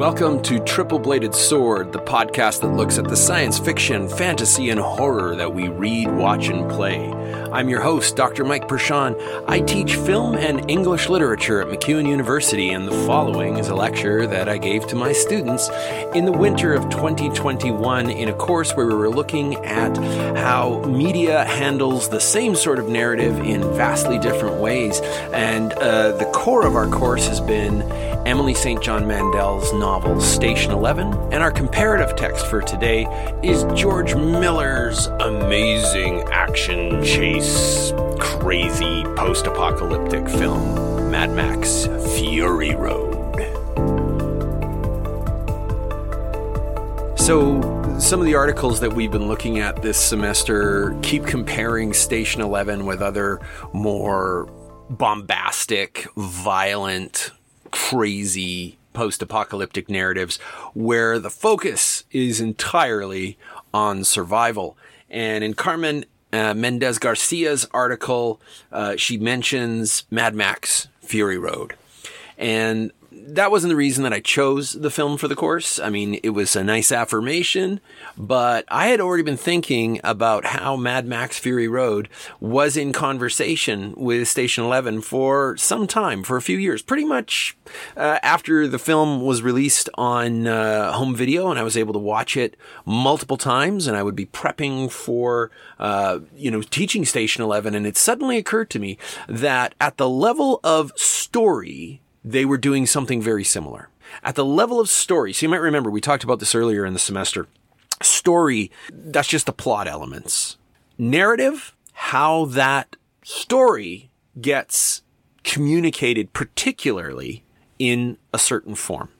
Welcome to Triple Bladed Sword, the podcast that looks at the science fiction, fantasy, and horror that we read, watch, and play. I'm your host, Dr. Mike Perschon. I teach film and English literature at MacEwan University, and the following is a lecture that I gave to my students in the winter of 2021 in a course where we were looking at how media handles the same sort of narrative in vastly different ways. And uh, the core of our course has been Emily St. John Mandel's novel Station 11, and our comparative text for today is George Miller's amazing action chase, crazy post apocalyptic film, Mad Max Fury Road. So, some of the articles that we've been looking at this semester keep comparing Station 11 with other more bombastic, violent, crazy post apocalyptic narratives where the focus is entirely on survival. And in Carmen uh, Mendez Garcia's article, uh, she mentions Mad Max Fury Road. And that wasn't the reason that I chose the film for the course. I mean, it was a nice affirmation, but I had already been thinking about how Mad Max Fury Road was in conversation with Station 11 for some time, for a few years, pretty much uh, after the film was released on uh, home video and I was able to watch it multiple times and I would be prepping for, uh, you know, teaching Station 11. And it suddenly occurred to me that at the level of story, they were doing something very similar. At the level of story, so you might remember we talked about this earlier in the semester. Story, that's just the plot elements. Narrative, how that story gets communicated, particularly in a certain form.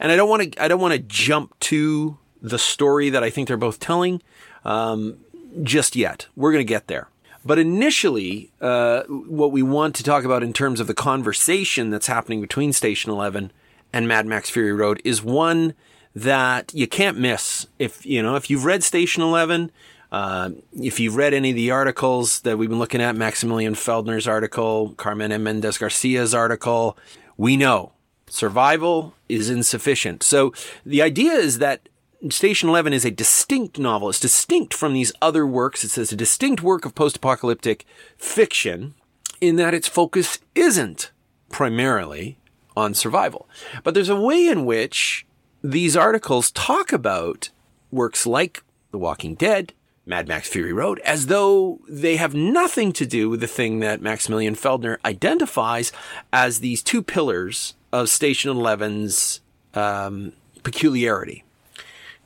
And I don't want to, I don't want to jump to the story that I think they're both telling um, just yet. We're going to get there. But initially, uh, what we want to talk about in terms of the conversation that's happening between Station 11 and Mad Max Fury Road is one that you can't miss. If, you know, if you've read Station 11, uh, if you've read any of the articles that we've been looking at, Maximilian Feldner's article, Carmen M. Mendez Garcia's article, we know survival is insufficient. So the idea is that Station 11 is a distinct novel. It's distinct from these other works. It's a distinct work of post-apocalyptic fiction in that its focus isn't primarily on survival. But there's a way in which these articles talk about works like The Walking Dead, Mad Max Fury Road, as though they have nothing to do with the thing that Maximilian Feldner identifies as these two pillars of Station 11's um, peculiarity.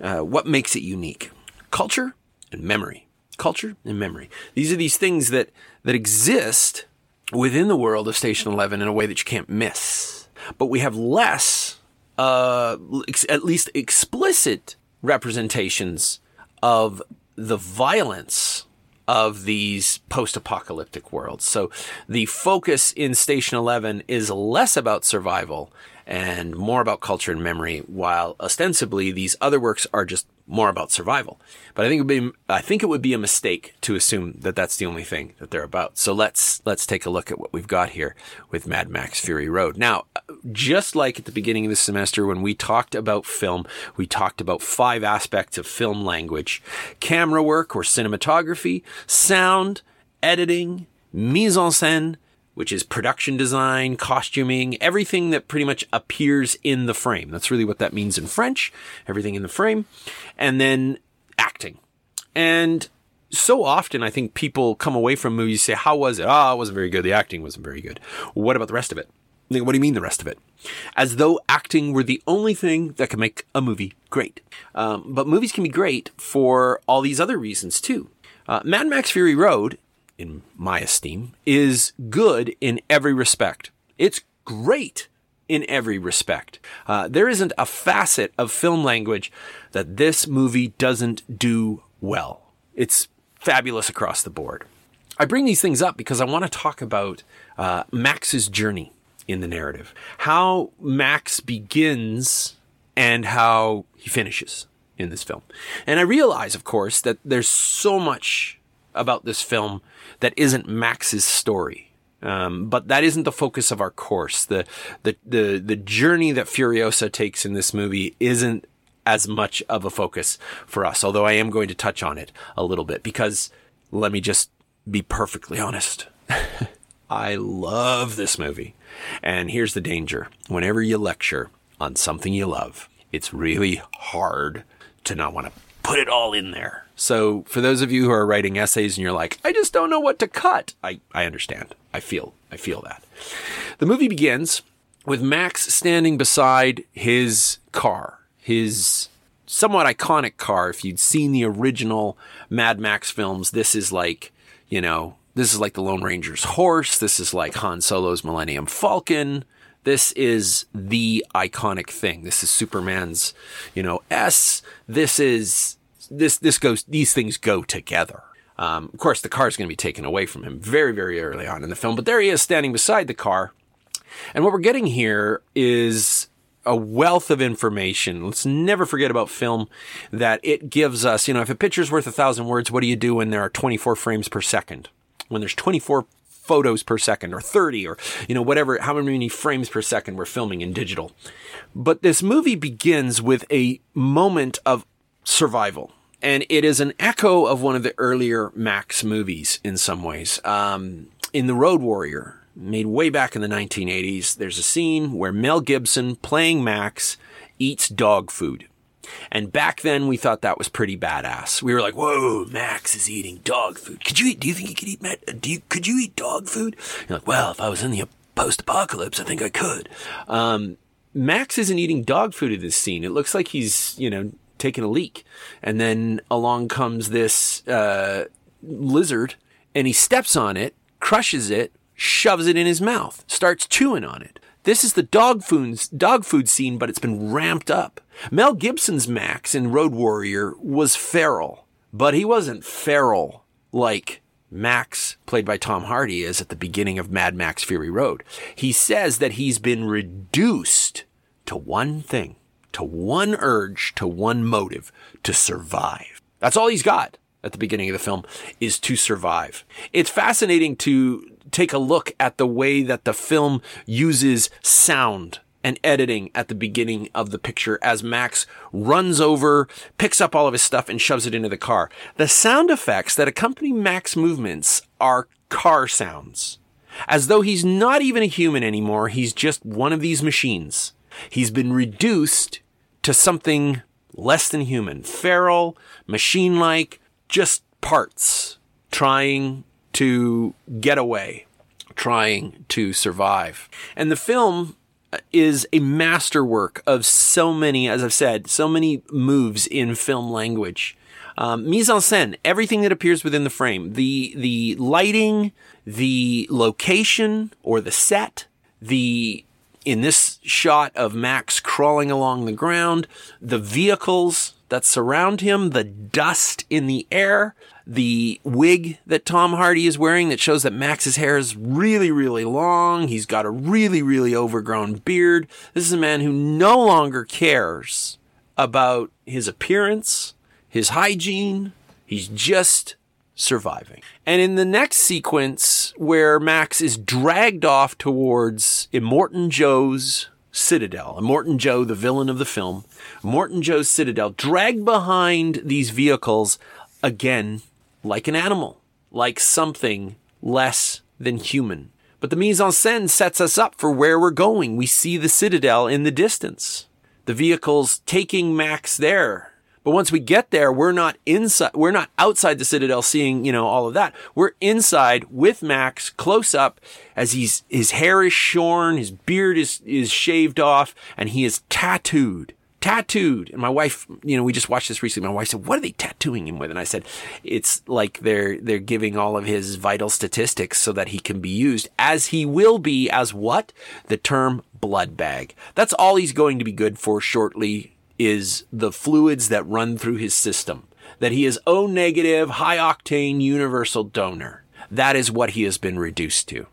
Uh, what makes it unique? Culture and memory. Culture and memory. These are these things that, that exist within the world of Station 11 in a way that you can't miss. But we have less, uh, ex- at least explicit representations of the violence of these post-apocalyptic worlds. So the focus in Station 11 is less about survival and more about culture and memory, while ostensibly these other works are just more about survival. But I think it would be, I think it would be a mistake to assume that that's the only thing that they're about. So let's, let's take a look at what we've got here with Mad Max Fury Road. Now, just like at the beginning of the semester when we talked about film, we talked about five aspects of film language, camera work or cinematography, sound, editing, mise en scène, which is production design, costuming, everything that pretty much appears in the frame. That's really what that means in French, everything in the frame. And then acting. And so often I think people come away from movies say, how was it? Ah, oh, it wasn't very good. The acting wasn't very good. What about the rest of it? What do you mean the rest of it? As though acting were the only thing that can make a movie great. Um, but movies can be great for all these other reasons too. Uh, Mad Max Fury Road in my esteem, is good in every respect. It's great in every respect. Uh, there isn't a facet of film language that this movie doesn't do well. It's fabulous across the board. I bring these things up because I want to talk about uh, Max's journey in the narrative, how Max begins and how he finishes in this film. And I realize, of course, that there's so much about this film that isn't Max's story. Um, but that isn't the focus of our course. The, the, the, the journey that Furiosa takes in this movie isn't as much of a focus for us, although I am going to touch on it a little bit because let me just be perfectly honest. I love this movie. And here's the danger. Whenever you lecture on something you love, it's really hard to not want to put it all in there. So for those of you who are writing essays and you're like, I just don't know what to cut. I, I understand. I feel, I feel that. The movie begins with Max standing beside his car, his somewhat iconic car. If you'd seen the original Mad Max films, this is like, you know, this is like the Lone Ranger's horse. This is like Han Solo's Millennium Falcon. This is the iconic thing. This is Superman's, you know, S. This is this this goes. These things go together. Um, of course, the car is going to be taken away from him very very early on in the film, but there he is standing beside the car. And what we're getting here is a wealth of information. Let's never forget about film that it gives us. You know, if a picture's worth a thousand words, what do you do when there are 24 frames per second? When there's 24 photos per second or 30 or, you know, whatever, how many frames per second we're filming in digital. But this movie begins with a moment of survival. And it is an echo of one of the earlier Max movies in some ways. Um, in The Road Warrior, made way back in the 1980s, there's a scene where Mel Gibson, playing Max, eats dog food. And back then we thought that was pretty badass. We were like, "Whoa, Max is eating dog food. Could you eat? Do you think you could eat? Do you could you eat dog food?" You're like, "Well, if I was in the post-apocalypse, I think I could." Um, Max isn't eating dog food in this scene. It looks like he's, you know, taking a leak, and then along comes this uh, lizard, and he steps on it, crushes it, shoves it in his mouth, starts chewing on it. This is the dog food, dog food scene, but it's been ramped up. Mel Gibson's Max in Road Warrior was feral, but he wasn't feral like Max, played by Tom Hardy, is at the beginning of Mad Max Fury Road. He says that he's been reduced to one thing, to one urge, to one motive, to survive. That's all he's got at the beginning of the film is to survive. It's fascinating to take a look at the way that the film uses sound and editing at the beginning of the picture as Max runs over, picks up all of his stuff and shoves it into the car. The sound effects that accompany Max movements are car sounds. As though he's not even a human anymore, he's just one of these machines. He's been reduced to something less than human, feral, machine-like, just parts trying to get away, trying to survive. And the film is a masterwork of so many, as I've said, so many moves in film language. Um, mise en scène, everything that appears within the frame, the the lighting, the location or the set, the in this shot of Max crawling along the ground, the vehicles that surround him, the dust in the air, the wig that Tom Hardy is wearing that shows that Max's hair is really, really long. He's got a really, really overgrown beard. This is a man who no longer cares about his appearance, his hygiene. He's just surviving. And in the next sequence where Max is dragged off towards Immortan Joe's Citadel, Immortan Joe, the villain of the film, Immortan Joe's Citadel, dragged behind these vehicles again like an animal, like something less than human. But the mise en scène sets us up for where we're going. We see the citadel in the distance. The vehicle's taking Max there. But once we get there, we're not inside, we're not outside the citadel seeing, you know, all of that. We're inside with Max close up as he's, his hair is shorn, his beard is, is shaved off, and he is tattooed tattooed. And my wife, you know, we just watched this recently. My wife said, "What are they tattooing him with?" And I said, "It's like they're they're giving all of his vital statistics so that he can be used as he will be as what the term blood bag. That's all he's going to be good for shortly is the fluids that run through his system. That he is O negative, high octane, universal donor. That is what he has been reduced to.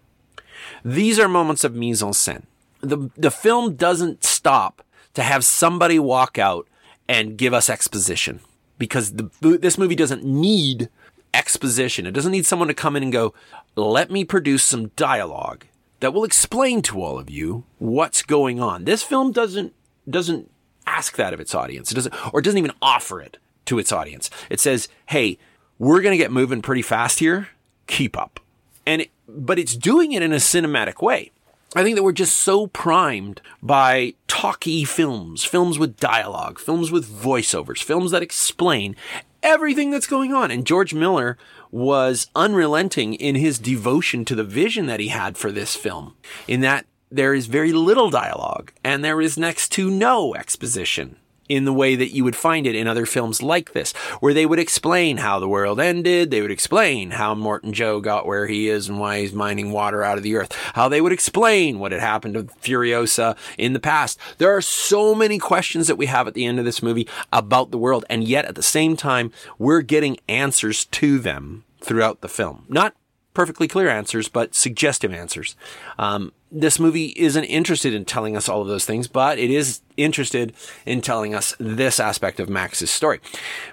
These are moments of mise en scène. The, the film doesn't stop to have somebody walk out and give us exposition because the, this movie doesn't need exposition. It doesn't need someone to come in and go, let me produce some dialogue that will explain to all of you what's going on. This film doesn't, doesn't ask that of its audience. It doesn't, or it doesn't even offer it to its audience. It says, hey, we're going to get moving pretty fast here. Keep up. And, it, but it's doing it in a cinematic way. I think that we're just so primed by talky films, films with dialogue, films with voiceovers, films that explain everything that's going on. And George Miller was unrelenting in his devotion to the vision that he had for this film, in that there is very little dialogue and there is next to no exposition in the way that you would find it in other films like this, where they would explain how the world ended. They would explain how Immortan Joe got where he is and why he's mining water out of the earth. How they would explain what had happened to Furiosa in the past. There are so many questions that we have at the end of this movie about the world. And yet at the same time, we're getting answers to them throughout the film. Not perfectly clear answers, but suggestive answers. Um, this movie isn't interested in telling us all of those things, but it is interested in telling us this aspect of Max's story.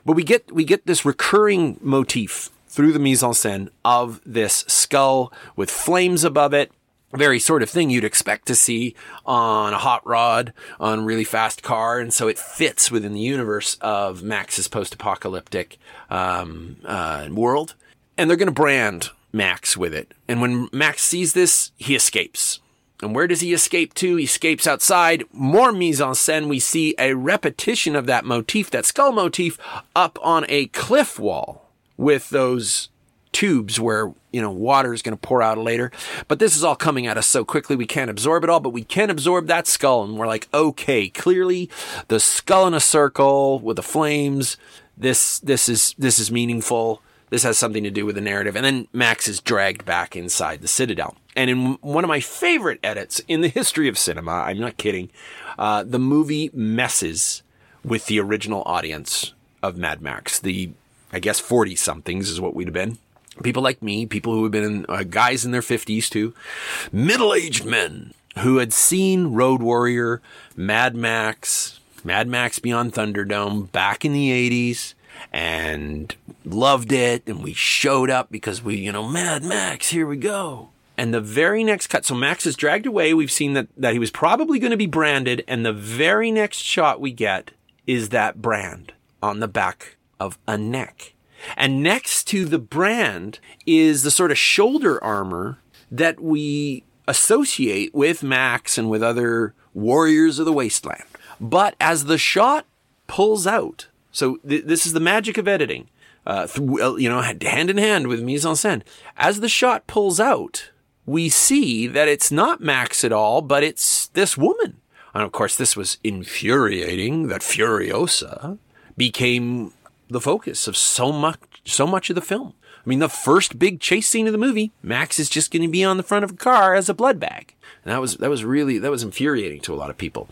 But we get we get this recurring motif through the mise en scène of this skull with flames above it. Very sort of thing you'd expect to see on a hot rod on a really fast car, and so it fits within the universe of Max's post-apocalyptic um, uh, world. And they're going to brand Max with it. And when Max sees this, he escapes. And where does he escape to? He escapes outside. More mise en scène. We see a repetition of that motif, that skull motif, up on a cliff wall with those tubes where, you know, water is going to pour out later. But this is all coming at us so quickly we can't absorb it all, but we can absorb that skull. And we're like, okay, clearly the skull in a circle with the flames. This, this is, this is meaningful. This has something to do with the narrative. And then Max is dragged back inside the Citadel. And in one of my favorite edits in the history of cinema, I'm not kidding, uh, the movie messes with the original audience of Mad Max. The, I guess, 40 somethings is what we'd have been. People like me, people who have been uh, guys in their 50s too, middle aged men who had seen Road Warrior, Mad Max, Mad Max Beyond Thunderdome back in the 80s and loved it. And we showed up because we, you know, Mad Max, here we go. And the very next cut, so Max is dragged away. We've seen that, that he was probably going to be branded. And the very next shot we get is that brand on the back of a neck. And next to the brand is the sort of shoulder armor that we associate with Max and with other warriors of the wasteland. But as the shot pulls out, so th- this is the magic of editing, uh, th- you know, hand in hand with mise en scène. As the shot pulls out, we see that it's not Max at all, but it's this woman. And of course, this was infuriating that Furiosa became the focus of so much, so much of the film. I mean, the first big chase scene of the movie, Max is just going to be on the front of a car as a blood bag. And that was, that was really, that was infuriating to a lot of people.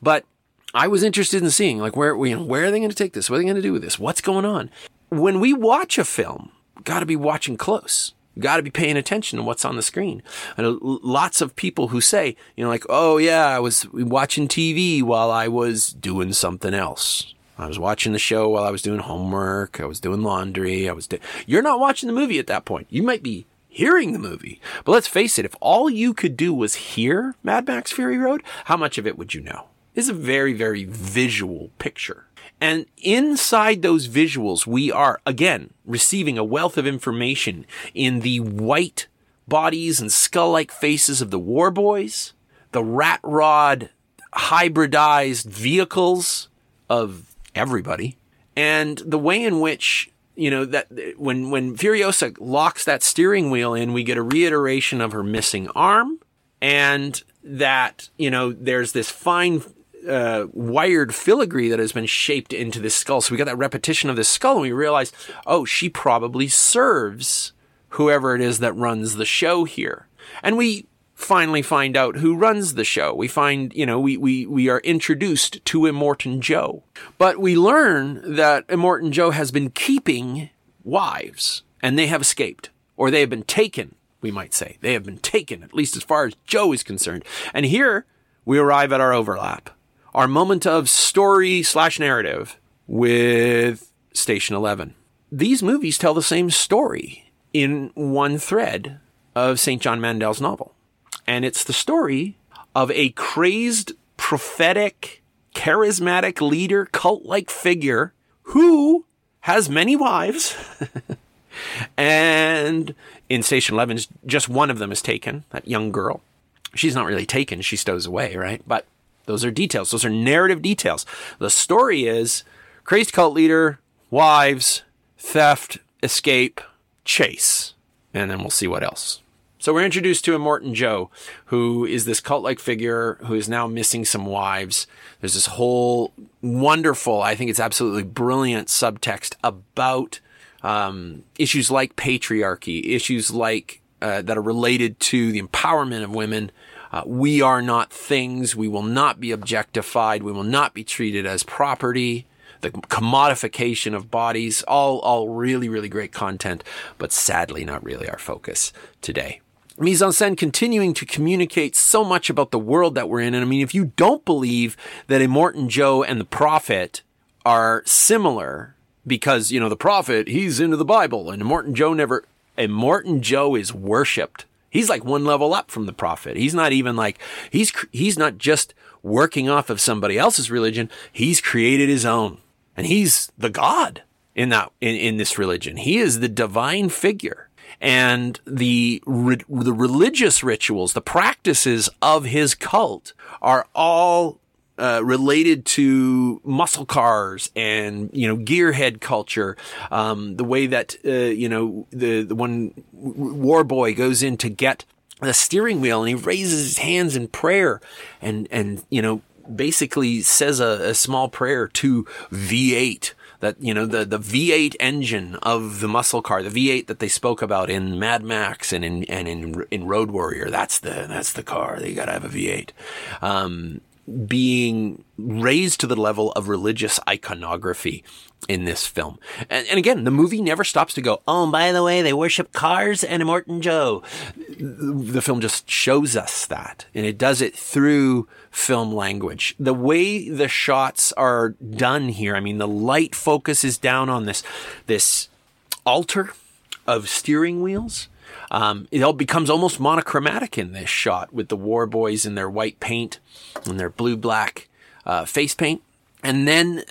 But I was interested in seeing like where you know, where are they going to take this? What are they going to do with this? What's going on? When we watch a film, got to be watching close. Got to be paying attention to what's on the screen. And lots of people who say, you know, like, oh yeah, I was watching TV while I was doing something else. I was watching the show while I was doing homework. I was doing laundry. I was. You're not watching the movie at that point. You might be hearing the movie. But let's face it, if all you could do was hear Mad Max Fury Road, how much of it would you know? Is a very, very visual picture. And inside those visuals, we are again receiving a wealth of information in the white bodies and skull like faces of the war boys, the rat rod hybridized vehicles of everybody, and the way in which you know that when when Furiosa locks that steering wheel in, we get a reiteration of her missing arm, and that you know there's this fine uh, wired filigree that has been shaped into this skull. So we got that repetition of this skull, and we realize, oh, she probably serves whoever it is that runs the show here. And we finally find out who runs the show. We find, you know, we, we, we are introduced to Immortan Joe. But we learn that Immortan Joe has been keeping wives, and they have escaped, or they have been taken, we might say. They have been taken, at least as far as Joe is concerned. And here we arrive at our overlap our moment of story slash narrative with Station 11. these movies tell the same story in one thread of St. John Mandel's novel. And it's the story of a crazed, prophetic, charismatic leader, cult like figure who has many wives. and in Station 11, just one of them is taken, that young girl. She's not really taken, she stows away, right? But those are details. Those are narrative details. The story is crazed cult leader, wives, theft, escape, chase. And then we'll see what else. So we're introduced to Immortan Joe, who is this cult-like figure who is now missing some wives. There's this whole wonderful, I think it's absolutely brilliant subtext about um, issues like patriarchy, issues like uh, that are related to the empowerment of women. Uh, we are not things. We will not be objectified. We will not be treated as property. The commodification of bodies, all, all really, really great content, but sadly not really our focus today mise en scène continuing to communicate so much about the world that we're in. And I mean, if you don't believe that Immortan Joe and the prophet are similar, because, you know, the prophet, he's into the Bible, and Morton Joe never. Immortan Joe is worshipped. He's like one level up from the prophet. He's not even like, he's, he's not just working off of somebody else's religion. He's created his own. And he's the God in that, in, in this religion. He is the divine figure and the the religious rituals, the practices of his cult are all uh, related to muscle cars and you know gearhead culture. Um, the way that uh, you know the the one war boy goes in to get the steering wheel and he raises his hands in prayer and and you know basically says a, a small prayer to V8 that you know the the V8 engine of the muscle car, the V8 that they spoke about in Mad Max and in and in in Road Warrior. That's the that's the car. You got to have a V8. Um, being raised to the level of religious iconography in this film. And, and, again, the movie never stops to go, oh, by the way, they worship cars and Immortan Joe. The film just shows us that. And it does it through film language. The way the shots are done here, I mean, the light focus is down on this, this altar of steering wheels. Um, it all becomes almost monochromatic in this shot with the war boys in their white paint and their blue black uh, face paint. And then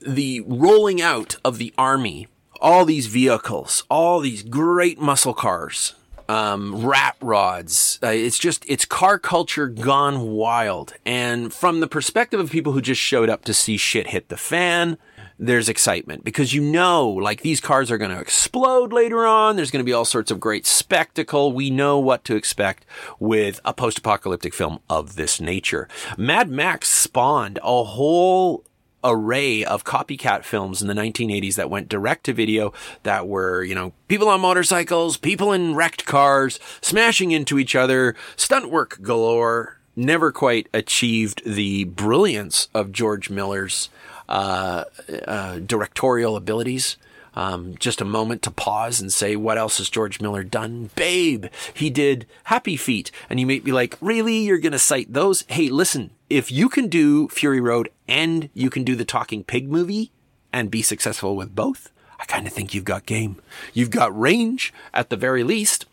the rolling out of the army, all these vehicles, all these great muscle cars, um, rat rods. Uh, it's just, it's car culture gone wild. And from the perspective of people who just showed up to see shit hit the fan, there's excitement because you know, like these cars are going to explode later on. There's going to be all sorts of great spectacle. We know what to expect with a post-apocalyptic film of this nature. Mad Max spawned a whole array of copycat films in the 1980s that went direct to video that were, you know, people on motorcycles, people in wrecked cars, smashing into each other, stunt work galore, never quite achieved the brilliance of George Miller's uh, uh, directorial abilities. Um, just a moment to pause and say, what else has George Miller done? Babe, he did Happy Feet. And you may be like, really? You're going to cite those? Hey, listen, if you can do Fury Road and you can do the Talking Pig movie and be successful with both, I kind of think you've got game. You've got range at the very least.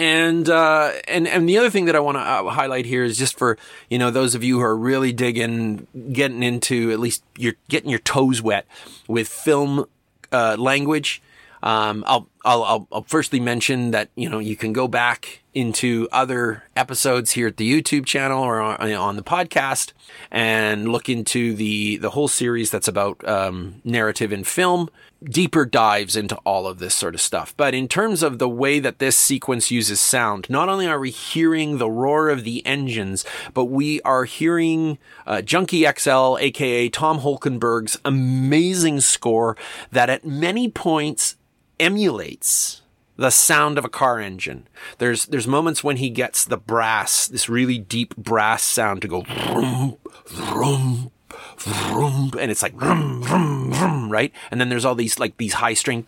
And, uh, and, and the other thing that I want to uh, highlight here is just for, you know, those of you who are really digging, getting into, at least you're getting your toes wet with film uh, language. Um, I'll, I'll, I'll, I'll firstly mention that, you know, you can go back into other episodes here at the YouTube channel or on, on the podcast and look into the, the whole series that's about, um, narrative in film, deeper dives into all of this sort of stuff. But in terms of the way that this sequence uses sound, not only are we hearing the roar of the engines, but we are hearing, uh, Junkie XL, aka Tom Holkenborg's amazing score that at many points emulates the sound of a car engine. There's there's moments when he gets the brass, this really deep brass sound to go vroom, vroom, vroom, and it's like vroom, vroom, vroom, right? And then there's all these like these high string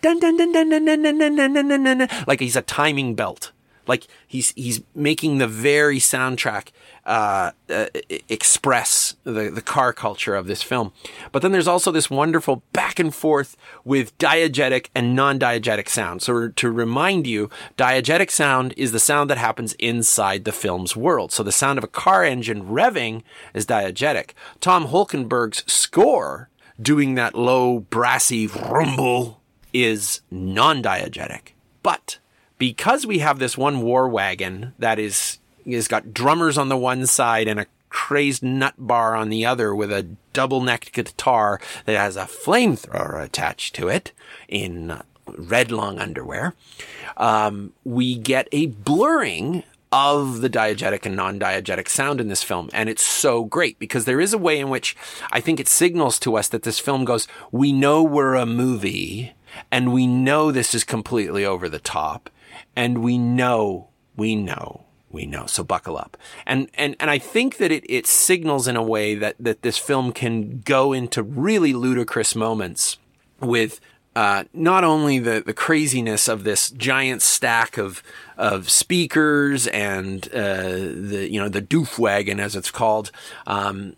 like he's a timing belt Like he's he's making the very soundtrack uh, uh, express the the car culture of this film. But then there's also this wonderful back and forth with diegetic and non-diegetic sound. So to remind you, diegetic sound is the sound that happens inside the film's world. So the sound of a car engine revving is diegetic. Tom Holkenborg's score doing that low brassy rumble is non-diegetic. But because we have this one war wagon that is has got drummers on the one side and a crazed nut bar on the other with a double necked guitar that has a flamethrower attached to it in red long underwear, um, we get a blurring of the diegetic and non-diegetic sound in this film. And it's so great because there is a way in which I think it signals to us that this film goes, we know we're a movie and we know this is completely over the top and we know, we know, we know. So buckle up. And, and, and I think that it, it signals in a way that, that this film can go into really ludicrous moments with, uh, not only the, the craziness of this giant stack of, of speakers and, uh, the, you know, the doof wagon as it's called, um,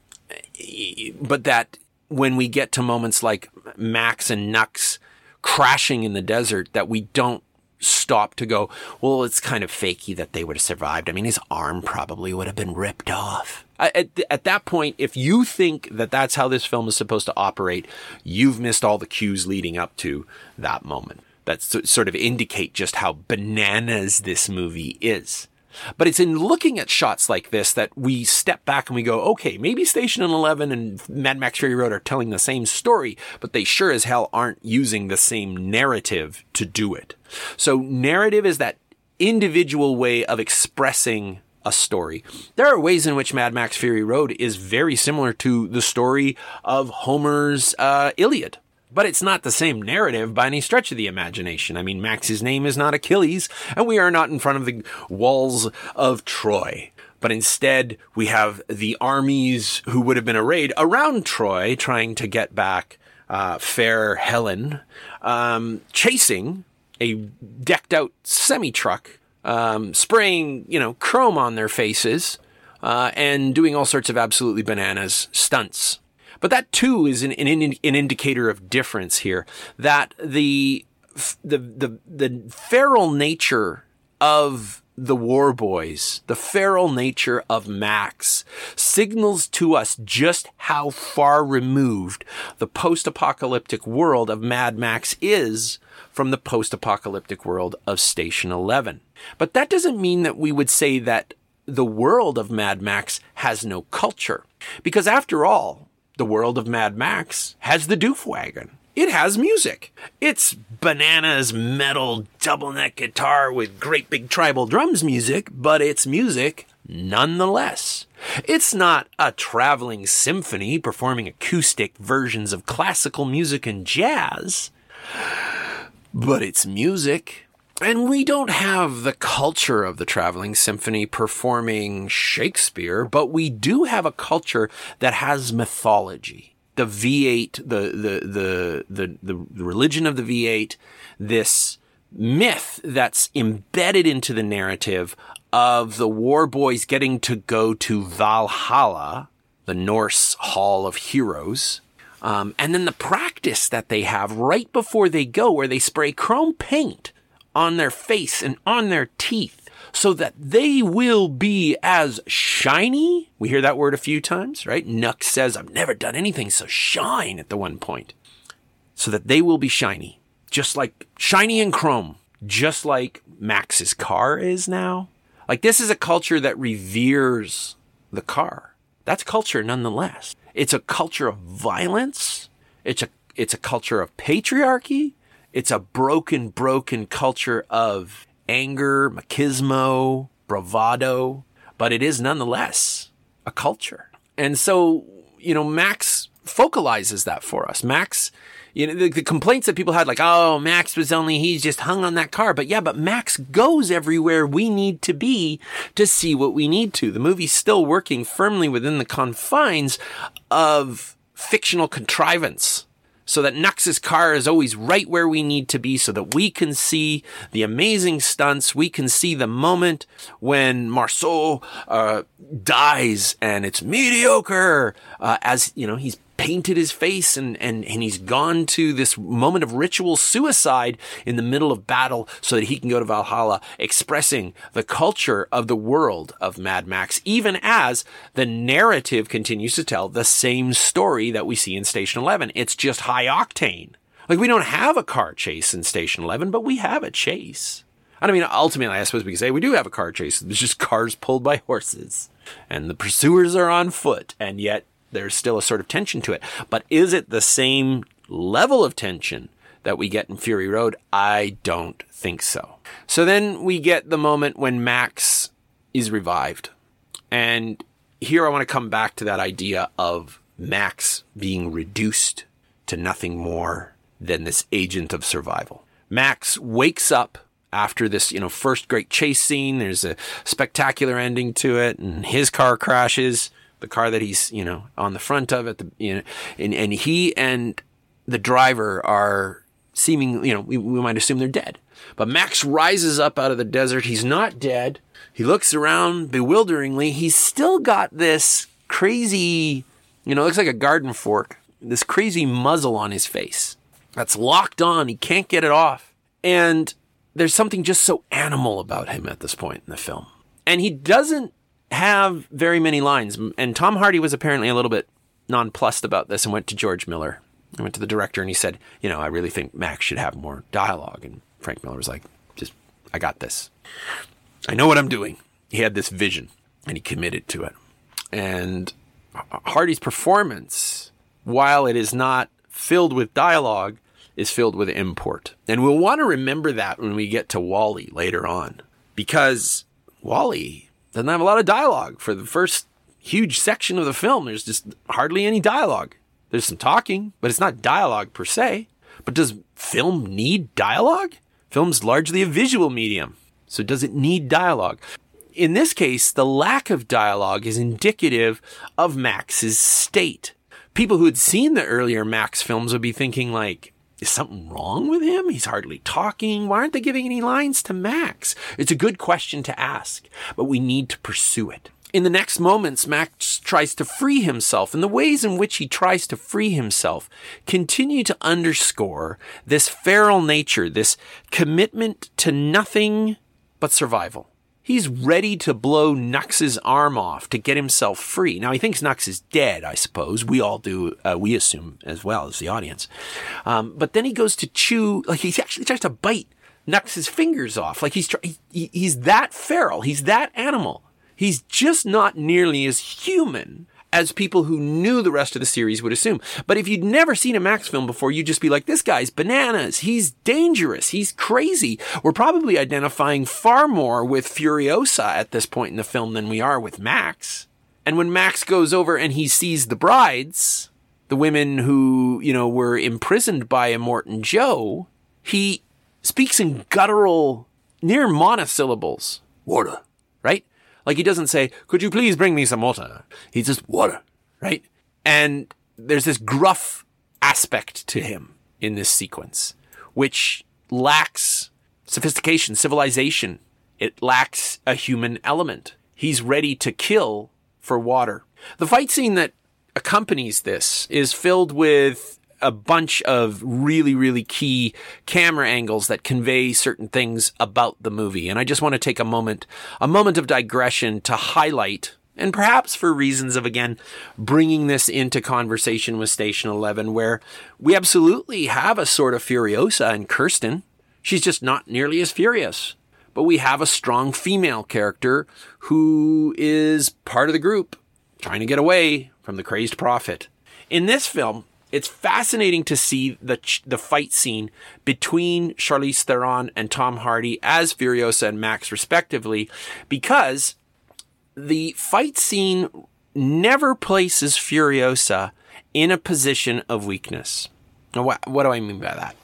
but that when we get to moments like Max and Nux crashing in the desert, that we don't stop to go, well, it's kind of fakey that they would have survived. I mean, his arm probably would have been ripped off. At, at that point, if you think that that's how this film is supposed to operate, you've missed all the cues leading up to that moment. That sort of indicate just how bananas this movie is. But it's in looking at shots like this that we step back and we go, okay, maybe Station 11 and Mad Max Fury Road are telling the same story, but they sure as hell aren't using the same narrative to do it. So narrative is that individual way of expressing a story. There are ways in which Mad Max Fury Road is very similar to the story of Homer's uh, Iliad. But it's not the same narrative by any stretch of the imagination. I mean, Max's name is not Achilles, and we are not in front of the walls of Troy. But instead, we have the armies who would have been arrayed around Troy trying to get back uh, fair Helen, um, chasing a decked out semi truck, um, spraying, you know, chrome on their faces, uh, and doing all sorts of absolutely bananas stunts. But that too is an, an, an indicator of difference here. That the, the, the, the feral nature of the war boys, the feral nature of Max signals to us just how far removed the post-apocalyptic world of Mad Max is from the post-apocalyptic world of Station 11. But that doesn't mean that we would say that the world of Mad Max has no culture. Because after all, the world of Mad Max has the doof wagon. It has music. It's bananas metal double neck guitar with great big tribal drums music, but it's music nonetheless. It's not a traveling symphony performing acoustic versions of classical music and jazz, but it's music. And we don't have the culture of the traveling symphony performing Shakespeare, but we do have a culture that has mythology. The V8, the, the, the, the, the religion of the V8, this myth that's embedded into the narrative of the war boys getting to go to Valhalla, the Norse Hall of Heroes, um, and then the practice that they have right before they go, where they spray chrome paint on their face and on their teeth so that they will be as shiny. We hear that word a few times, right? Nux says, I've never done anything so shine at the one point. So that they will be shiny, just like shiny and chrome, just like Max's car is now. Like this is a culture that reveres the car. That's culture nonetheless. It's a culture of violence. It's a, it's a culture of patriarchy. It's a broken, broken culture of anger, machismo, bravado, but it is nonetheless a culture. And so, you know, Max focalizes that for us. Max, you know, the, the, complaints that people had, like, oh, Max was only, he's just hung on that car. But yeah, but Max goes everywhere we need to be to see what we need to. The movie's still working firmly within the confines of fictional contrivance so that Nux's car is always right where we need to be so that we can see the amazing stunts. We can see the moment when Morsov uh, dies and it's mediocre uh, as, you know, he's painted his face and, and, and he's gone to this moment of ritual suicide in the middle of battle so that he can go to Valhalla, expressing the culture of the world of Mad Max, even as the narrative continues to tell the same story that we see in Station 11. It's just high octane. Like we don't have a car chase in Station 11, but we have a chase. I mean, ultimately, I suppose we can say we do have a car chase. There's just cars pulled by horses and the pursuers are on foot. And yet there's still a sort of tension to it. But is it the same level of tension that we get in Fury Road? I don't think so. So then we get the moment when Max is revived. And here I want to come back to that idea of Max being reduced to nothing more than this agent of survival. Max wakes up after this, you know, first great chase scene. There's a spectacular ending to it and his car crashes the car that he's, you know, on the front of it, the, you know, and, and he and the driver are seeming, you know, we, we might assume they're dead. But Max rises up out of the desert. He's not dead. He looks around bewilderingly. He's still got this crazy, you know, looks like a garden fork, this crazy muzzle on his face that's locked on. He can't get it off. And there's something just so animal about him at this point in the film. And he doesn't have very many lines. And Tom Hardy was apparently a little bit nonplussed about this and went to George Miller. I went to the director and he said, you know, I really think Max should have more dialogue. And Frank Miller was like, just, I got this. I know what I'm doing. He had this vision and he committed to it. And Hardy's performance, while it is not filled with dialogue, is filled with import. And we'll want to remember that when we get to WALL-E later on. Because WALL-E doesn't have a lot of dialogue for the first huge section of the film. There's just hardly any dialogue. There's some talking, but it's not dialogue per se. But does film need dialogue? Film's largely a visual medium. So does it need dialogue? In this case, the lack of dialogue is indicative of Max's state. People who had seen the earlier Max films would be thinking like, is something wrong with him? He's hardly talking. Why aren't they giving any lines to Max? It's a good question to ask, but we need to pursue it. In the next moments, Max tries to free himself, and the ways in which he tries to free himself continue to underscore this feral nature, this commitment to nothing but survival. He's ready to blow Nux's arm off to get himself free. Now he thinks Nux is dead, I suppose. We all do. Uh, we assume as well as the audience. Um, but then he goes to chew, like he actually tries to bite Nux's fingers off. Like he's he, he's that feral. He's that animal. He's just not nearly as human as people who knew the rest of the series would assume. But if you'd never seen a Max film before, you'd just be like, this guy's bananas. He's dangerous. He's crazy. We're probably identifying far more with Furiosa at this point in the film than we are with Max. And when Max goes over and he sees the brides, the women who, you know, were imprisoned by Immortan Joe, he speaks in guttural, near monosyllables. Water. Like he doesn't say, could you please bring me some water? He's just water, right? And there's this gruff aspect to him in this sequence, which lacks sophistication, civilization. It lacks a human element. He's ready to kill for water. The fight scene that accompanies this is filled with a bunch of really, really key camera angles that convey certain things about the movie. And I just want to take a moment, a moment of digression to highlight and perhaps for reasons of again bringing this into conversation with Station 11, where we absolutely have a sort of Furiosa in Kirsten. She's just not nearly as furious. But we have a strong female character who is part of the group trying to get away from the crazed prophet. In this film, it's fascinating to see the the fight scene between Charlize Theron and Tom Hardy as Furiosa and Max respectively because the fight scene never places Furiosa in a position of weakness. Now, what, what do I mean by that?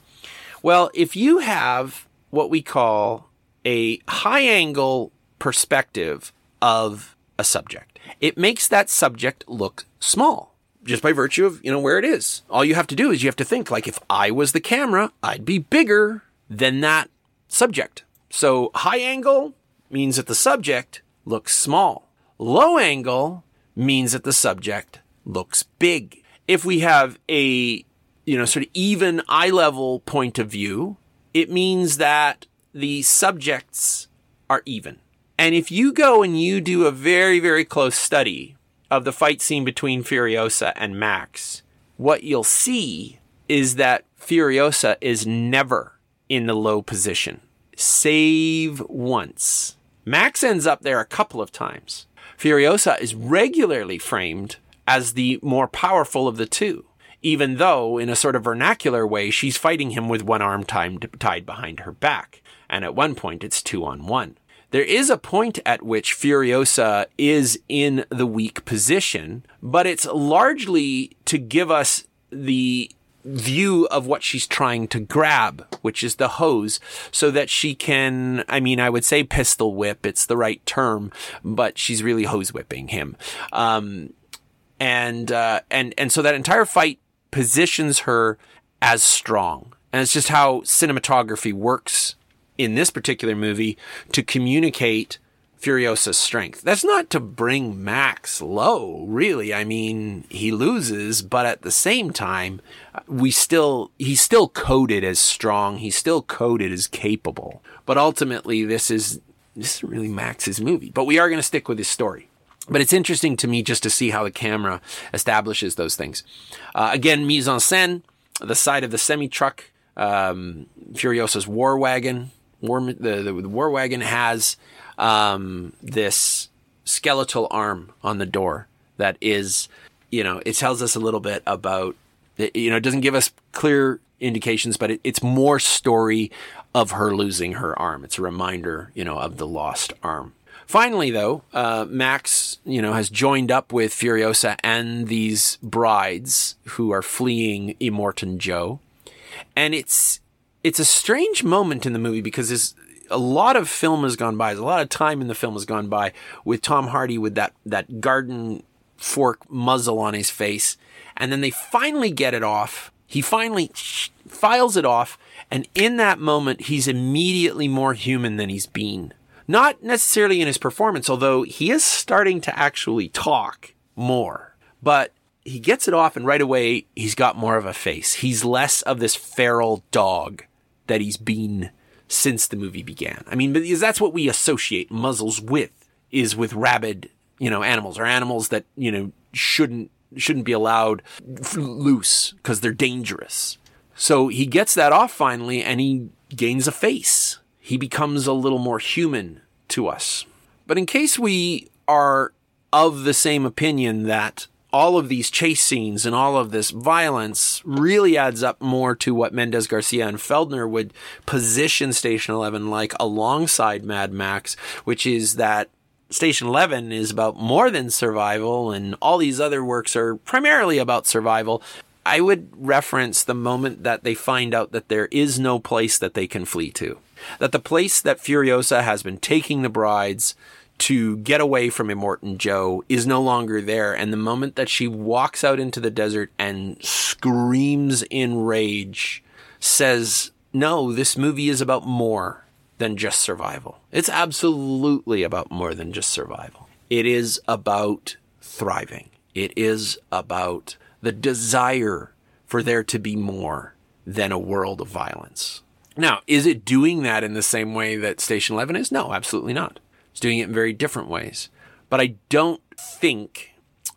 Well, if you have what we call a high angle perspective of a subject, it makes that subject look small just by virtue of, you know, where it is. All you have to do is you have to think like if I was the camera, I'd be bigger than that subject. So high angle means that the subject looks small. Low angle means that the subject looks big. If we have a, you know, sort of even eye level point of view, it means that the subjects are even. And if you go and you do a very, very close study of the fight scene between Furiosa and Max, what you'll see is that Furiosa is never in the low position, save once. Max ends up there a couple of times. Furiosa is regularly framed as the more powerful of the two, even though, in a sort of vernacular way, she's fighting him with one arm tied behind her back. And at one point, it's two on one. There is a point at which Furiosa is in the weak position, but it's largely to give us the view of what she's trying to grab, which is the hose, so that she can, I mean, I would say pistol whip, it's the right term, but she's really hose whipping him. Um, and, uh, and, and so that entire fight positions her as strong. And it's just how cinematography works in this particular movie to communicate Furiosa's strength. That's not to bring Max low, really. I mean, he loses, but at the same time, we still, he's still coded as strong. He's still coded as capable. But ultimately, this is, this is really Max's movie. But we are going to stick with his story. But it's interesting to me just to see how the camera establishes those things. Uh, again, mise en scène, the side of the semi truck, um, Furiosa's war wagon, war, the, the, the war wagon has um, this skeletal arm on the door that is, you know, it tells us a little bit about, you know, it doesn't give us clear indications, but it, it's more story of her losing her arm. It's a reminder, you know, of the lost arm. Finally, though, uh, Max, you know, has joined up with Furiosa and these brides who are fleeing Immortan Joe, and it's it's a strange moment in the movie because a lot of film has gone by. There's a lot of time in the film has gone by with Tom Hardy with that that garden fork muzzle on his face, and then they finally get it off. He finally files it off, and in that moment, he's immediately more human than he's been. Not necessarily in his performance, although he is starting to actually talk more. But he gets it off, and right away, he's got more of a face. He's less of this feral dog that he's been since the movie began. I mean, because that's what we associate muzzles with is with rabid, you know, animals or animals that, you know, shouldn't shouldn't be allowed loose because they're dangerous. So he gets that off finally and he gains a face. He becomes a little more human to us. But in case we are of the same opinion that all of these chase scenes and all of this violence really adds up more to what Mendes Garcia and Feldner would position Station 11 like alongside Mad Max, which is that Station 11 is about more than survival and all these other works are primarily about survival. I would reference the moment that they find out that there is no place that they can flee to. That the place that Furiosa has been taking the brides to get away from Immortan Joe is no longer there. And the moment that she walks out into the desert and screams in rage, says, no, this movie is about more than just survival. It's absolutely about more than just survival. It is about thriving. It is about the desire for there to be more than a world of violence. Now, is it doing that in the same way that Station 11 is? No, absolutely not. It's doing it in very different ways. But I don't think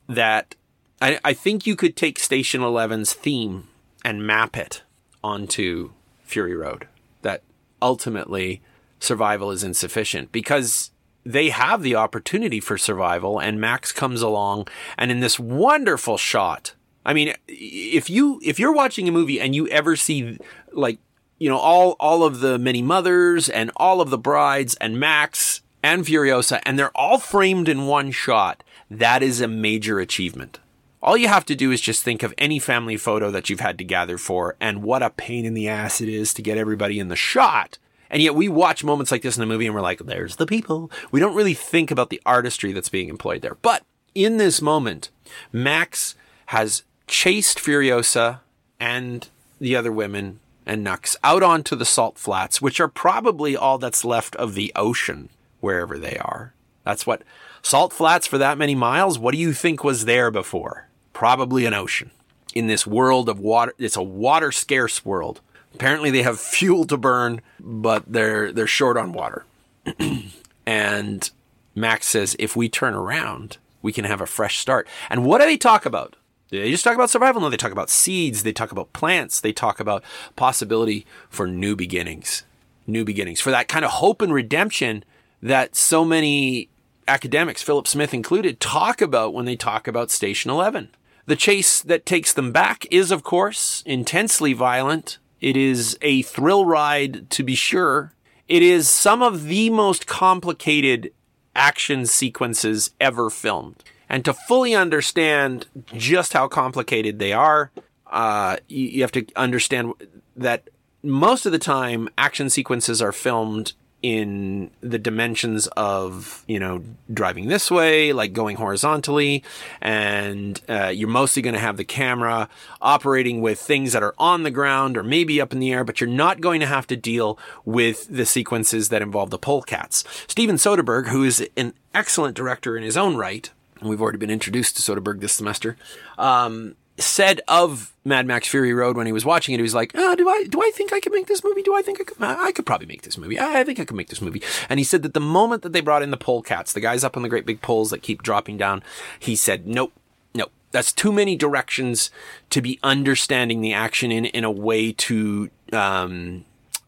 that I, I think you could take Station 11's theme and map it onto Fury Road. That ultimately survival is insufficient because they have the opportunity for survival and Max comes along and in this wonderful shot. I mean, if you if you're watching a movie and you ever see like you know all all of the many mothers and all of the brides and Max and Furiosa, and they're all framed in one shot. That is a major achievement. All you have to do is just think of any family photo that you've had to gather for and what a pain in the ass it is to get everybody in the shot. And yet we watch moments like this in the movie and we're like, there's the people. We don't really think about the artistry that's being employed there. But in this moment, Max has chased Furiosa and the other women and Nux out onto the salt flats, which are probably all that's left of the ocean wherever they are. That's what salt flats for that many miles. What do you think was there before? Probably an ocean. In this world of water, it's a water scarce world. Apparently they have fuel to burn, but they're they're short on water. and Max says if we turn around, we can have a fresh start. And what do they talk about? They just talk about survival. No, they talk about seeds. They talk about plants. They talk about possibility for new beginnings, new beginnings, for that kind of hope and redemption that so many academics, Philip Smith included, talk about when they talk about Station 11. The chase that takes them back is, of course, intensely violent. It is a thrill ride, to be sure. It is some of the most complicated action sequences ever filmed. And to fully understand just how complicated they are, uh, you, you have to understand that most of the time action sequences are filmed in the dimensions of you know driving this way like going horizontally and uh, you're mostly going to have the camera operating with things that are on the ground or maybe up in the air but you're not going to have to deal with the sequences that involve the polecats. Steven soderbergh who is an excellent director in his own right and we've already been introduced to soderbergh this semester um, said of Mad Max Fury Road when he was watching it, he was like, oh, "Do I do I think I could make this movie? Do I think I could? I could probably make this movie. I think I could make this movie." And he said that the moment that they brought in the pole cats, the guys up on the great big poles that keep dropping down, he said, "Nope, nope, that's too many directions to be understanding the action in in a way to." Um,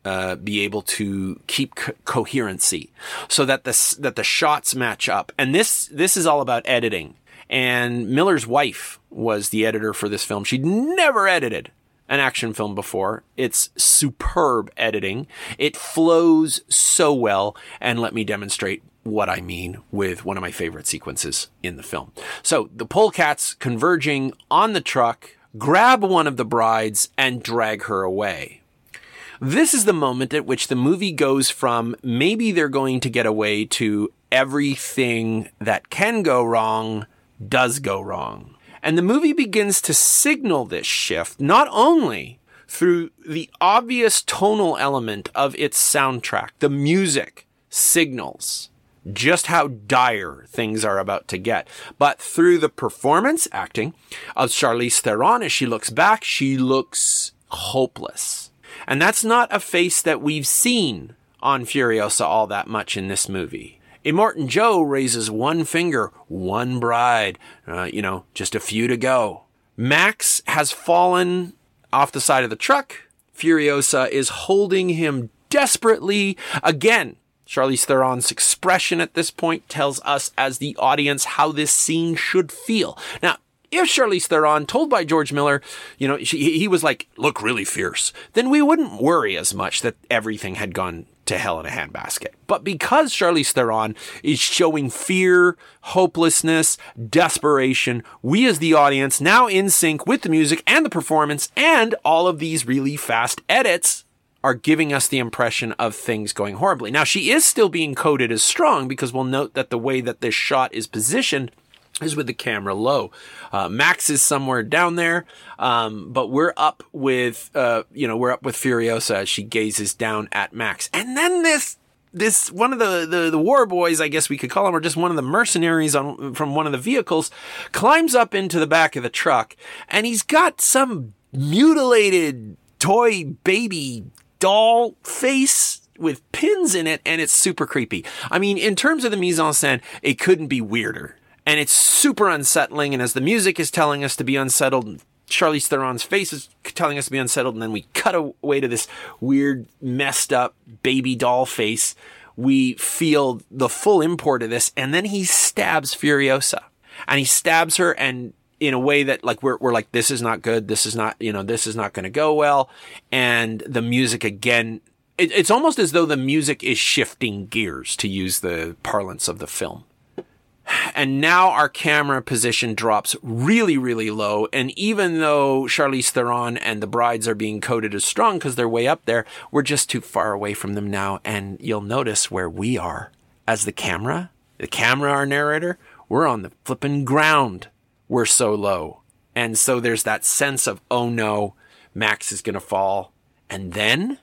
uh, be able to keep co- coherency so that the that the shots match up. And this this is all about editing. And Miller's wife was the editor for this film. She'd never edited an action film before. It's superb editing. It flows so well. And let me demonstrate what I mean with one of my favorite sequences in the film. So the polecats converging on the truck grab one of the brides and drag her away. This is the moment at which the movie goes from maybe they're going to get away to everything that can go wrong does go wrong. And the movie begins to signal this shift not only through the obvious tonal element of its soundtrack, the music signals just how dire things are about to get. But through the performance acting of Charlize Theron, as she looks back, she looks hopeless. And that's not a face that we've seen on Furiosa all that much in this movie. Immortan Joe raises one finger, one bride, uh, you know, just a few to go. Max has fallen off the side of the truck. Furiosa is holding him desperately. Again, Charlize Theron's expression at this point tells us as the audience how this scene should feel. Now, if Charlize Theron, told by George Miller, you know, she, he was like, look really fierce, then we wouldn't worry as much that everything had gone to hell in a handbasket. But because Charlize Theron is showing fear, hopelessness, desperation, we as the audience, now in sync with the music and the performance and all of these really fast edits, are giving us the impression of things going horribly. Now, she is still being coded as strong because we'll note that the way that this shot is positioned is with the camera low. Uh, Max is somewhere down there, um, but we're up with, uh, you know, we're up with Furiosa as she gazes down at Max. And then this, this, one of the, the, the war boys, I guess we could call him, or just one of the mercenaries on, from one of the vehicles, climbs up into the back of the truck, and he's got some mutilated toy baby doll face with pins in it, and it's super creepy. I mean, in terms of the mise en scène, it couldn't be weirder and it's super unsettling. And as the music is telling us to be unsettled, Charlize Theron's face is telling us to be unsettled, and then we cut away to this weird, messed up baby doll face. We feel the full import of this, and then he stabs Furiosa, and he stabs her, and in a way that like we're we're like this is not good, this is not you know this is not going to go well, and the music again. It, it's almost as though the music is shifting gears, to use the parlance of the film. And now our camera position drops really, really low. And even though Charlize Theron and the brides are being coded as strong because they're way up there, we're just too far away from them now. And you'll notice where we are as the camera, the camera, our narrator, we're on the flipping ground. We're so low. And so there's that sense of, oh no, Max is going to fall. And then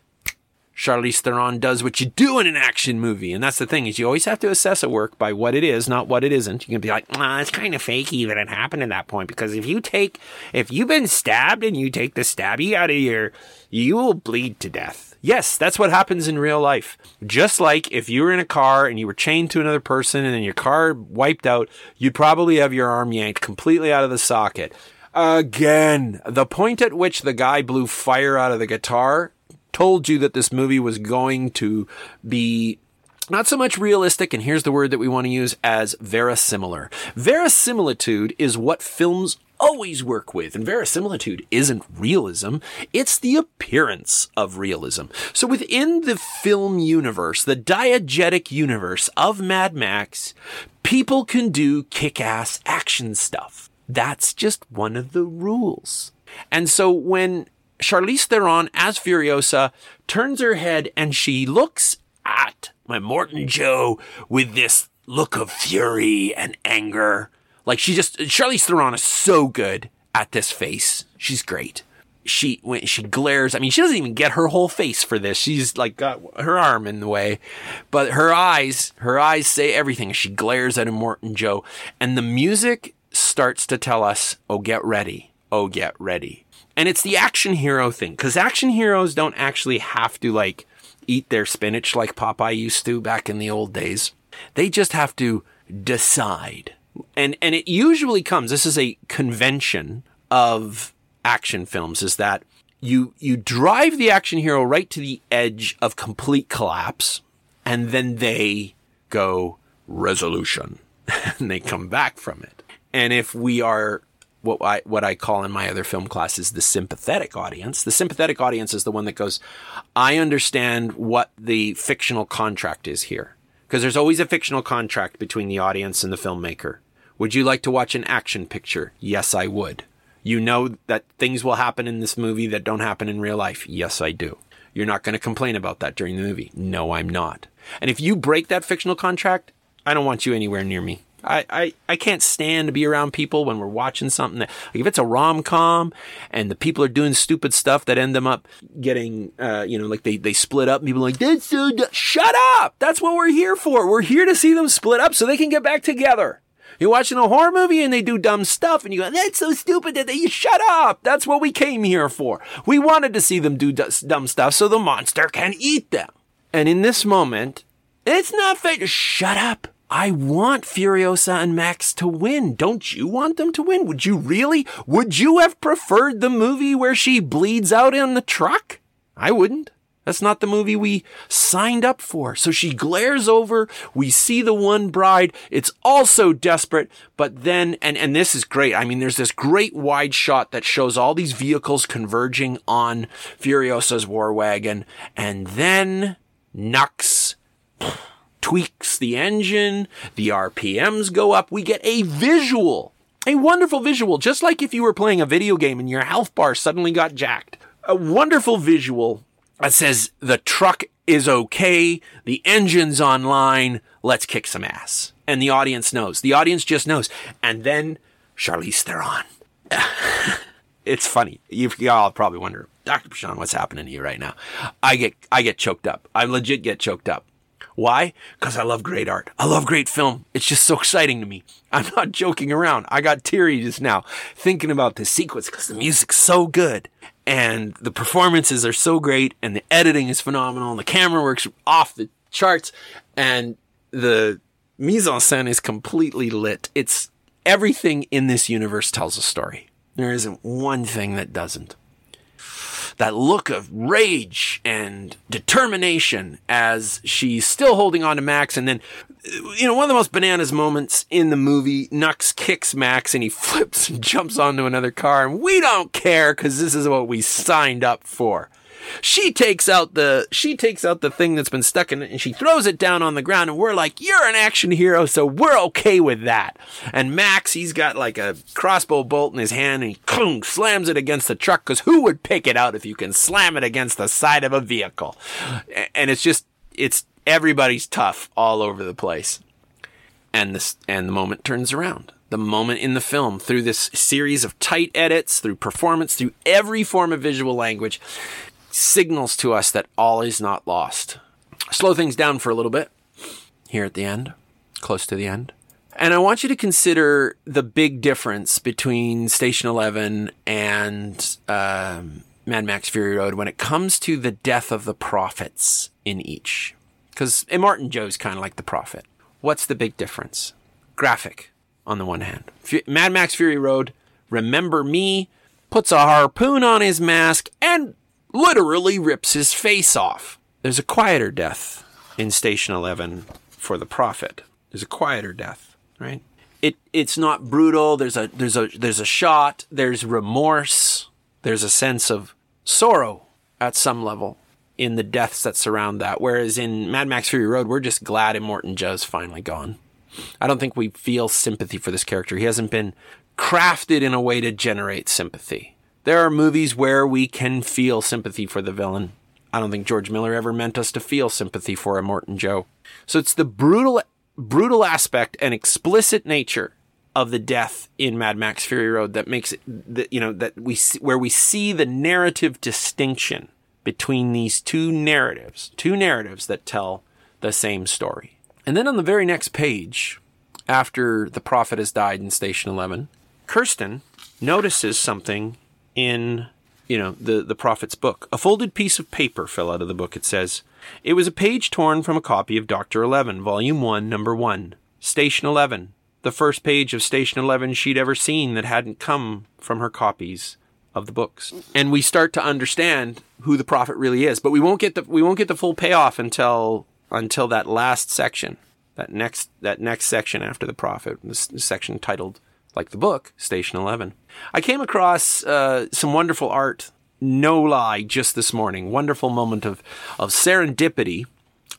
Charlize Theron does what you do in an action movie. And that's the thing is you always have to assess a work by what it is, not what it isn't. You can be like, nah, it's kind of fakey that it happened at that point. Because if you take, if you've been stabbed and you take the stabby out of your, you will bleed to death. Yes, that's what happens in real life. Just like if you were in a car and you were chained to another person and then your car wiped out, you'd probably have your arm yanked completely out of the socket. Again, the point at which the guy blew fire out of the guitar told you that this movie was going to be not so much realistic, and here's the word that we want to use as verisimilar. Verisimilitude is what films always work with, and verisimilitude isn't realism, it's the appearance of realism. So within the film universe, the diegetic universe of Mad Max, people can do kick-ass action stuff. That's just one of the rules. And so when Charlize Theron as Furiosa turns her head and she looks at Immortan Joe with this look of fury and anger. Like she just, Charlize Theron is so good at this face. She's great. She, when she glares, I mean, she doesn't even get her whole face for this. She's like got her arm in the way, but her eyes, her eyes say everything. She glares at Immortan Joe and the music starts to tell us, oh, get ready. Oh, get ready. And it's the action hero thing because action heroes don't actually have to like eat their spinach like Popeye used to back in the old days. They just have to decide. And, and it usually comes, this is a convention of action films is that you, you drive the action hero right to the edge of complete collapse and then they go resolution and they come back from it. And if we are what I what I call in my other film classes the sympathetic audience. The sympathetic audience is the one that goes, I understand what the fictional contract is here. Because there's always a fictional contract between the audience and the filmmaker. Would you like to watch an action picture? Yes, I would. You know that things will happen in this movie that don't happen in real life? Yes, I do. You're not going to complain about that during the movie? No, I'm not. And if you break that fictional contract, I don't want you anywhere near me. I, I, I can't stand to be around people when we're watching something that, like if it's a rom com and the people are doing stupid stuff that end them up getting, uh, you know, like they, they split up and people like, that's so, d-. shut up. That's what we're here for. We're here to see them split up so they can get back together. You're watching a horror movie and they do dumb stuff and you go, that's so stupid that they, shut up. That's what we came here for. We wanted to see them do d- dumb stuff so the monster can eat them. And in this moment, it's not fair to shut up. I want Furiosa and Max to win. Don't you want them to win? Would you really? Would you have preferred the movie where she bleeds out in the truck? I wouldn't. That's not the movie we signed up for. So she glares over. We see the one bride. It's also desperate, but then, and, and this is great. I mean, there's this great wide shot that shows all these vehicles converging on Furiosa's war wagon. And then Nux tweaks the engine, the RPMs go up, we get a visual, a wonderful visual, just like if you were playing a video game and your health bar suddenly got jacked. A wonderful visual that says the truck is okay, the engine's online, let's kick some ass. And the audience knows. The audience just knows. And then Charlize Theron. it's funny. You all probably wonder, Dr. Perschon, what's happening to you right now? I get, I get choked up. I legit get choked up. Why? Because I love great art. I love great film. It's just so exciting to me. I'm not joking around. I got teary just now thinking about the sequence because the music's so good and the performances are so great and the editing is phenomenal and the camera works off the charts and the mise en scène is completely lit. It's everything in this universe tells a story. There isn't one thing that doesn't that look of rage and determination as she's still holding on to Max. And then, you know, one of the most bananas moments in the movie, Nux kicks Max and he flips and jumps onto another car. And we don't care because this is what we signed up for. She takes out the she takes out the thing that's been stuck in it and she throws it down on the ground and we're like, "You're an action hero, so we're okay with that." And Max, he's got like a crossbow bolt in his hand and he slams it against the truck cuz who would pick it out if you can slam it against the side of a vehicle? And it's just it's everybody's tough all over the place. and this and the moment turns around. The moment in the film, through this series of tight edits, through performance, through every form of visual language, signals to us that all is not lost. Slow things down for a little bit here at the end, close to the end. And I want you to consider the big difference between Station 11 and um, Mad Max Fury Road when it comes to the death of the prophets in each. Because Immortan Joe's kind of like the prophet. What's the big difference? Graphic, on the one hand. Mad Max Fury Road, remember me, puts a harpoon on his mask and literally rips his face off. There's a quieter death in Station 11 for the prophet. There's a quieter death, right? It it's not brutal. There's a there's a there's a shot. There's remorse. There's a sense of sorrow at some level in the deaths that surround that. Whereas in Mad Max Fury Road, we're just glad Immortan Joe's finally gone. I don't think we feel sympathy for this character. He hasn't been crafted in a way to generate sympathy. There are movies where we can feel sympathy for the villain. I don't think George Miller ever meant us to feel sympathy for Immortan Joe. So it's the brutal, brutal aspect and explicit nature of the death in Mad Max Fury Road that makes it, that, you know, that we, see, where we see the narrative distinction between these two narratives, two narratives that tell the same story. And then on the very next page, after the prophet has died in Station 11, Kirsten notices something in, you know, the, the prophet's book. A folded piece of paper fell out of the book, it says. It was a page torn from a copy of Dr. 11, Volume 1, Number 1. Station 11. The first page of Station 11 she'd ever seen that hadn't come from her copies of the books. And we start to understand who the prophet really is, but we won't get the we won't get the full payoff until until that last section, that next that next section after the prophet, this, this section titled like the book, Station 11. I came across uh, some wonderful art, no lie, just this morning. Wonderful moment of of serendipity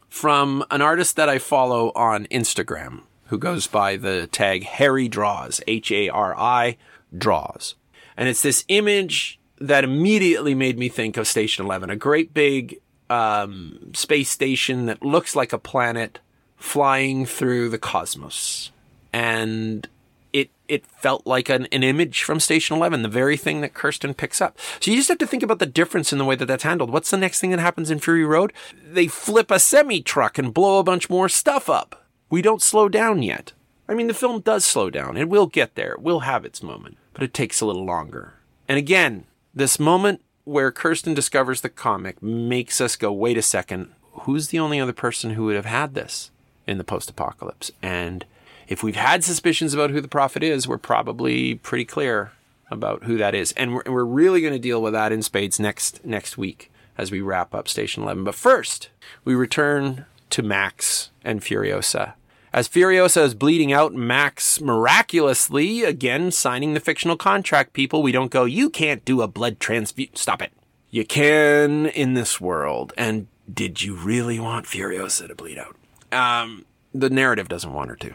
from an artist that I follow on Instagram who goes by the tag Harry Draws, H A R I Draws. And it's this image that immediately made me think of Station 11, a great big um, space station that looks like a planet flying through the cosmos. And it it felt like an, an image from Station 11, the very thing that Kirsten picks up. So you just have to think about the difference in the way that that's handled. What's the next thing that happens in Fury Road? They flip a semi truck and blow a bunch more stuff up. We don't slow down yet. I mean, the film does slow down. It will get there. It will have its moment but it takes a little longer. And again, this moment where Kirsten discovers the comic makes us go, wait a second, who's the only other person who would have had this in the post apocalypse? And if we've had suspicions about who the prophet is, we're probably pretty clear about who that is. And we're, we're really going to deal with that in spades next, next week as we wrap up Station 11. But first, we return to Max and Furiosa as Furiosa is bleeding out, Max miraculously, again, signing the fictional contract, people, we don't go, you can't do a blood transfusion. Stop it. You can in this world. And did you really want Furiosa to bleed out? Um, the narrative doesn't want her to.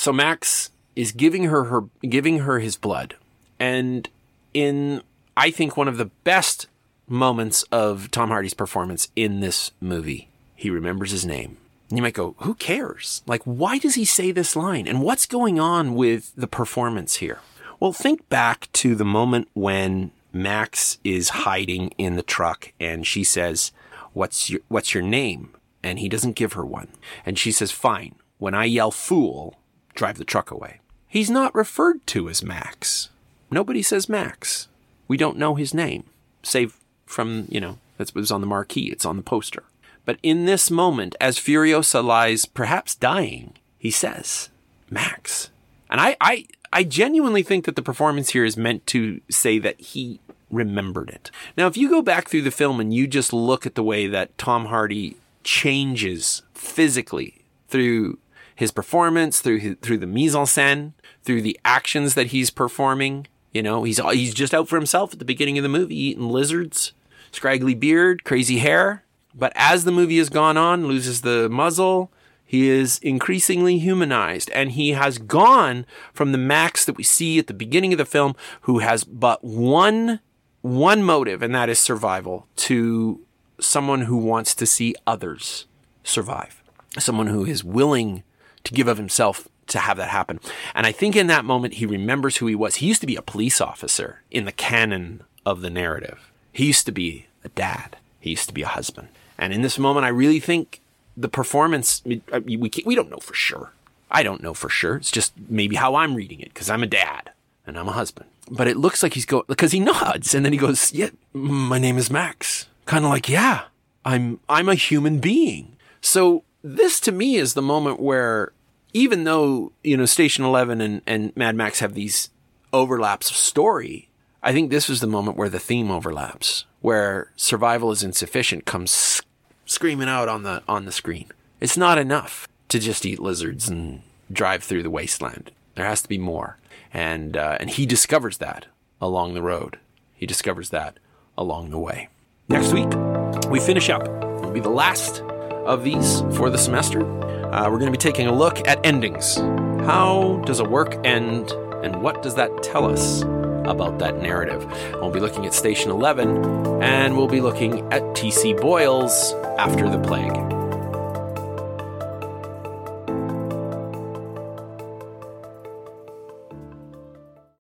So Max is giving her her giving her his blood, and in I think one of the best moments of Tom Hardy's performance in this movie, he remembers his name. You might go, who cares? Like, why does he say this line? And what's going on with the performance here? Well, think back to the moment when Max is hiding in the truck and she says, what's your, what's your name? And he doesn't give her one. And she says, fine. When I yell fool, drive the truck away. He's not referred to as Max. Nobody says Max. We don't know his name, save from, you know, that was on the marquee. It's on the poster. But in this moment, as Furiosa lies perhaps dying, he says, Max. And I, I, I genuinely think that the performance here is meant to say that he remembered it. Now, if you go back through the film and you just look at the way that Tom Hardy changes physically through his performance, through through the mise en scène, through the actions that he's performing, you know, he's he's just out for himself at the beginning of the movie, eating lizards, scraggly beard, crazy hair. But as the movie has gone on, loses the muzzle, he is increasingly humanized and he has gone from the Max that we see at the beginning of the film who has but one one motive and that is survival to someone who wants to see others survive. Someone who is willing to give of himself to have that happen. And I think in that moment he remembers who he was. He used to be a police officer in the canon of the narrative. He used to be a dad. He used to be a husband. And in this moment, I really think the performance we we don't know for sure. I don't know for sure. It's just maybe how I'm reading it because I'm a dad and I'm a husband. But it looks like he's going because he nods and then he goes, "Yeah, my name is Max." Kind of like, "Yeah, I'm I'm a human being." So this to me is the moment where even though, you know, Station 11 and, and Mad Max have these overlaps of story, I think this was the moment where the theme overlaps, where survival is insufficient comes screaming out on the on the screen. It's not enough to just eat lizards and drive through the wasteland. There has to be more, and uh, and he discovers that along the road. He discovers that along the way. Next week, we finish up. It'll be the last of these for the semester. Uh, we're going to be taking a look at endings. How does a work end, and what does that tell us about that narrative? We'll be looking at Station 11, and we'll be looking at T.C. Boyle's After the Plague.